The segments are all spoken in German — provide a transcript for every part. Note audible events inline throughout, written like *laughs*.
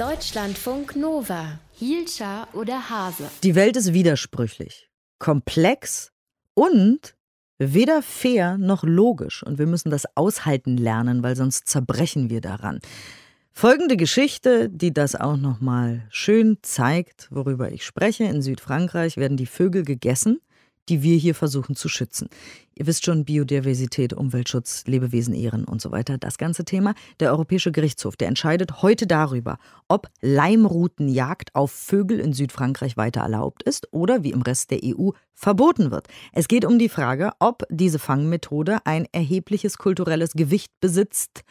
Deutschlandfunk Nova. Hielscher oder Hase. Die Welt ist widersprüchlich, komplex und weder fair noch logisch. Und wir müssen das aushalten lernen, weil sonst zerbrechen wir daran. Folgende Geschichte, die das auch nochmal schön zeigt, worüber ich spreche. In Südfrankreich werden die Vögel gegessen die wir hier versuchen zu schützen. Ihr wisst schon, Biodiversität, Umweltschutz, Lebewesen ehren und so weiter. Das ganze Thema. Der Europäische Gerichtshof, der entscheidet heute darüber, ob Leimrutenjagd auf Vögel in Südfrankreich weiter erlaubt ist oder wie im Rest der EU verboten wird. Es geht um die Frage, ob diese Fangmethode ein erhebliches kulturelles Gewicht besitzt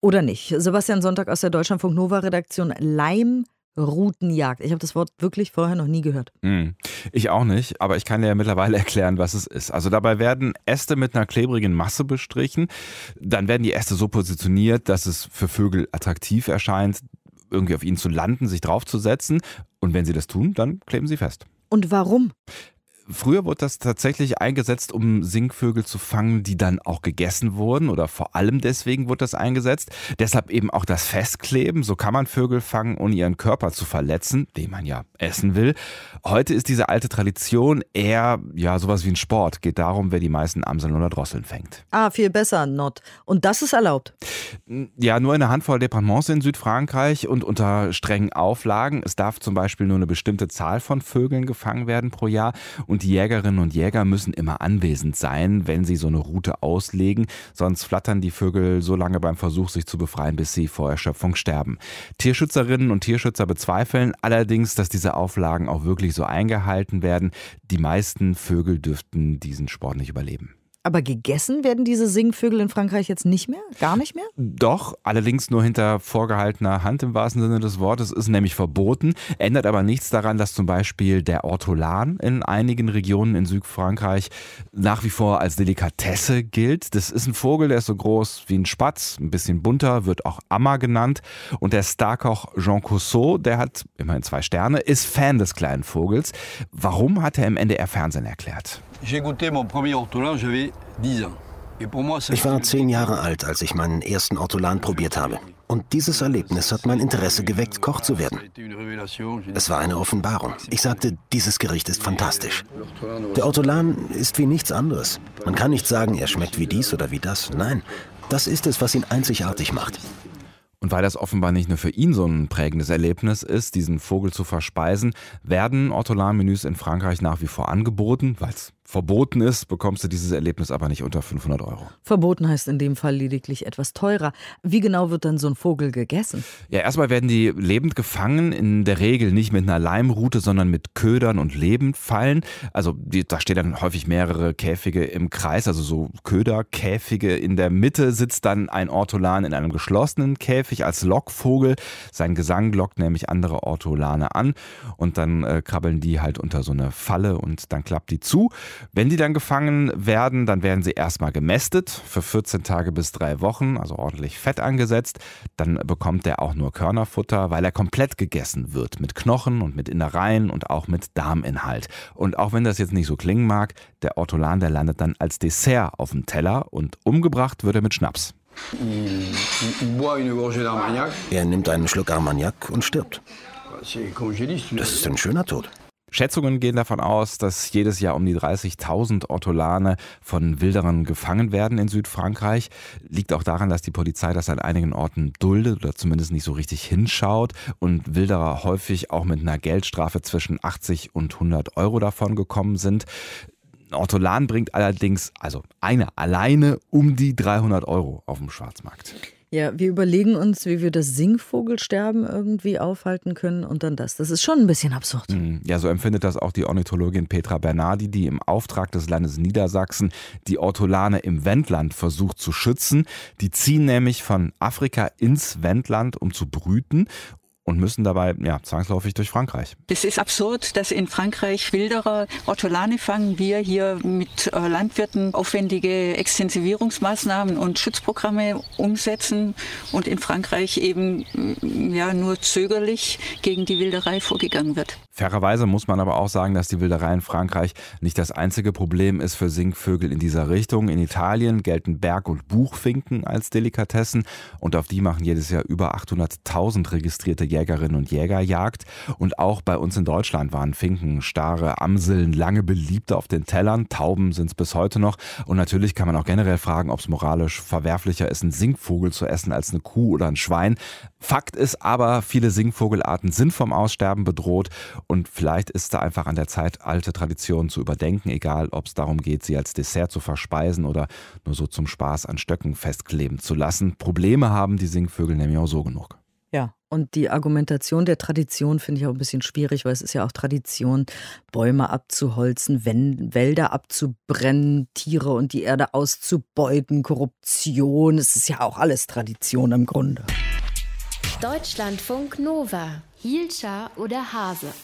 oder nicht. Sebastian Sonntag aus der Deutschlandfunk Nova Redaktion Leim Routenjagd. Ich habe das Wort wirklich vorher noch nie gehört. Hm. Ich auch nicht, aber ich kann dir ja mittlerweile *laughs* erklären, was es ist. Also dabei werden Äste mit einer klebrigen Masse bestrichen. Dann werden die Äste so positioniert, dass es für Vögel attraktiv erscheint, irgendwie auf ihnen zu landen, sich draufzusetzen. Und wenn sie das tun, dann kleben sie fest. Und warum? Früher wurde das tatsächlich eingesetzt, um Singvögel zu fangen, die dann auch gegessen wurden oder vor allem deswegen wurde das eingesetzt. Deshalb eben auch das Festkleben. So kann man Vögel fangen, ohne ihren Körper zu verletzen, den man ja essen will. Heute ist diese alte Tradition eher ja sowas wie ein Sport. Geht darum, wer die meisten Amseln oder Drosseln fängt. Ah, viel besser, Not. Und das ist erlaubt? Ja, nur in einer Handvoll Departements in Südfrankreich und unter strengen Auflagen. Es darf zum Beispiel nur eine bestimmte Zahl von Vögeln gefangen werden pro Jahr und und die Jägerinnen und Jäger müssen immer anwesend sein, wenn sie so eine Route auslegen, sonst flattern die Vögel so lange beim Versuch, sich zu befreien, bis sie vor Erschöpfung sterben. Tierschützerinnen und Tierschützer bezweifeln allerdings, dass diese Auflagen auch wirklich so eingehalten werden. Die meisten Vögel dürften diesen Sport nicht überleben. Aber gegessen werden diese Singvögel in Frankreich jetzt nicht mehr? Gar nicht mehr? Doch, allerdings nur hinter vorgehaltener Hand im wahrsten Sinne des Wortes, ist nämlich verboten. Ändert aber nichts daran, dass zum Beispiel der Ortolan in einigen Regionen in Südfrankreich nach wie vor als Delikatesse gilt. Das ist ein Vogel, der ist so groß wie ein Spatz, ein bisschen bunter, wird auch Ammer genannt. Und der Starkoch Jean Cousseau, der hat immerhin zwei Sterne, ist Fan des kleinen Vogels. Warum hat er im NDR Fernsehen erklärt? Ich war zehn Jahre alt, als ich meinen ersten Ortolan probiert habe. Und dieses Erlebnis hat mein Interesse geweckt, Koch zu werden. Es war eine Offenbarung. Ich sagte, dieses Gericht ist fantastisch. Der Ortolan ist wie nichts anderes. Man kann nicht sagen, er schmeckt wie dies oder wie das. Nein, das ist es, was ihn einzigartig macht. Und weil das offenbar nicht nur für ihn so ein prägendes Erlebnis ist, diesen Vogel zu verspeisen, werden Ortolan-Menüs in Frankreich nach wie vor angeboten, weil es verboten ist, bekommst du dieses Erlebnis aber nicht unter 500 Euro. Verboten heißt in dem Fall lediglich etwas teurer. Wie genau wird dann so ein Vogel gegessen? Ja, erstmal werden die lebend gefangen, in der Regel nicht mit einer Leimrute, sondern mit Ködern und Lebendfallen. Also die, da stehen dann häufig mehrere Käfige im Kreis, also so Köderkäfige. In der Mitte sitzt dann ein Ortolan in einem geschlossenen Käfig als Lockvogel. Sein Gesang lockt nämlich andere Ortolane an und dann äh, krabbeln die halt unter so eine Falle und dann klappt die zu. Wenn die dann gefangen werden, dann werden sie erstmal gemästet für 14 Tage bis drei Wochen, also ordentlich Fett angesetzt. Dann bekommt er auch nur Körnerfutter, weil er komplett gegessen wird, mit Knochen und mit Innereien und auch mit Darminhalt. Und auch wenn das jetzt nicht so klingen mag, der Ortolan, der landet dann als Dessert auf dem Teller und umgebracht wird er mit Schnaps. Er nimmt einen Schluck Armagnac und stirbt. Das ist ein schöner Tod. Schätzungen gehen davon aus, dass jedes Jahr um die 30.000 Ortolane von Wilderern gefangen werden in Südfrankreich. Liegt auch daran, dass die Polizei das an einigen Orten duldet oder zumindest nicht so richtig hinschaut und Wilderer häufig auch mit einer Geldstrafe zwischen 80 und 100 Euro davon gekommen sind. Ortolan bringt allerdings, also einer alleine, um die 300 Euro auf dem Schwarzmarkt. Ja, wir überlegen uns, wie wir das Singvogelsterben irgendwie aufhalten können und dann das. Das ist schon ein bisschen absurd. Mhm. Ja, so empfindet das auch die Ornithologin Petra Bernardi, die im Auftrag des Landes Niedersachsen die Ortolane im Wendland versucht zu schützen. Die ziehen nämlich von Afrika ins Wendland, um zu brüten und müssen dabei ja, zwangsläufig durch Frankreich. Es ist absurd, dass in Frankreich Wilderer Ortolane fangen, wir hier mit äh, Landwirten aufwendige Extensivierungsmaßnahmen und Schutzprogramme umsetzen und in Frankreich eben mm, ja nur zögerlich gegen die Wilderei vorgegangen wird. Fairerweise muss man aber auch sagen, dass die Wilderei in Frankreich nicht das einzige Problem ist für Singvögel in dieser Richtung. In Italien gelten Berg- und Buchfinken als Delikatessen und auf die machen jedes Jahr über 800.000 registrierte Jägerinnen und Jäger Jagd. Und auch bei uns in Deutschland waren Finken, Stare, Amseln lange beliebt auf den Tellern. Tauben sind es bis heute noch. Und natürlich kann man auch generell fragen, ob es moralisch verwerflicher ist, einen Singvogel zu essen als eine Kuh oder ein Schwein. Fakt ist aber, viele Singvogelarten sind vom Aussterben bedroht und vielleicht ist da einfach an der Zeit, alte Traditionen zu überdenken, egal ob es darum geht, sie als Dessert zu verspeisen oder nur so zum Spaß an Stöcken festkleben zu lassen. Probleme haben die Singvögel nämlich auch so genug. Ja, und die Argumentation der Tradition finde ich auch ein bisschen schwierig, weil es ist ja auch Tradition, Bäume abzuholzen, Wälder abzubrennen, Tiere und die Erde auszubeuten, Korruption. Es ist ja auch alles Tradition im Grunde. Deutschlandfunk Nova, Hielscher oder Hase.